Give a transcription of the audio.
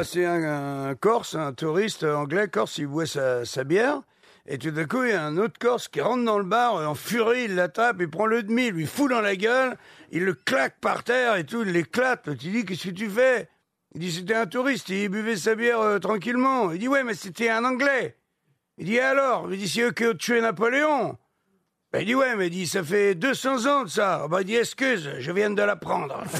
Ah, c'est un, un Corse, un touriste anglais Corse, il boit sa, bière. Et tout d'un coup, il y a un autre Corse qui rentre dans le bar, euh, en furie, il l'attrape, il prend le demi, il lui fout dans la gueule, il le claque par terre et tout, il l'éclate. L'autre, il dit, qu'est-ce que tu fais? Il dit, c'était un touriste, il buvait sa bière euh, tranquillement. Il dit, ouais, mais c'était un Anglais. Il dit, alors? Il dit, c'est eux qui ont tué Napoléon. Ben, il dit, ouais, mais il dit, ça fait 200 ans de ça. Oh, ben, il dit, excuse, je viens de l'apprendre.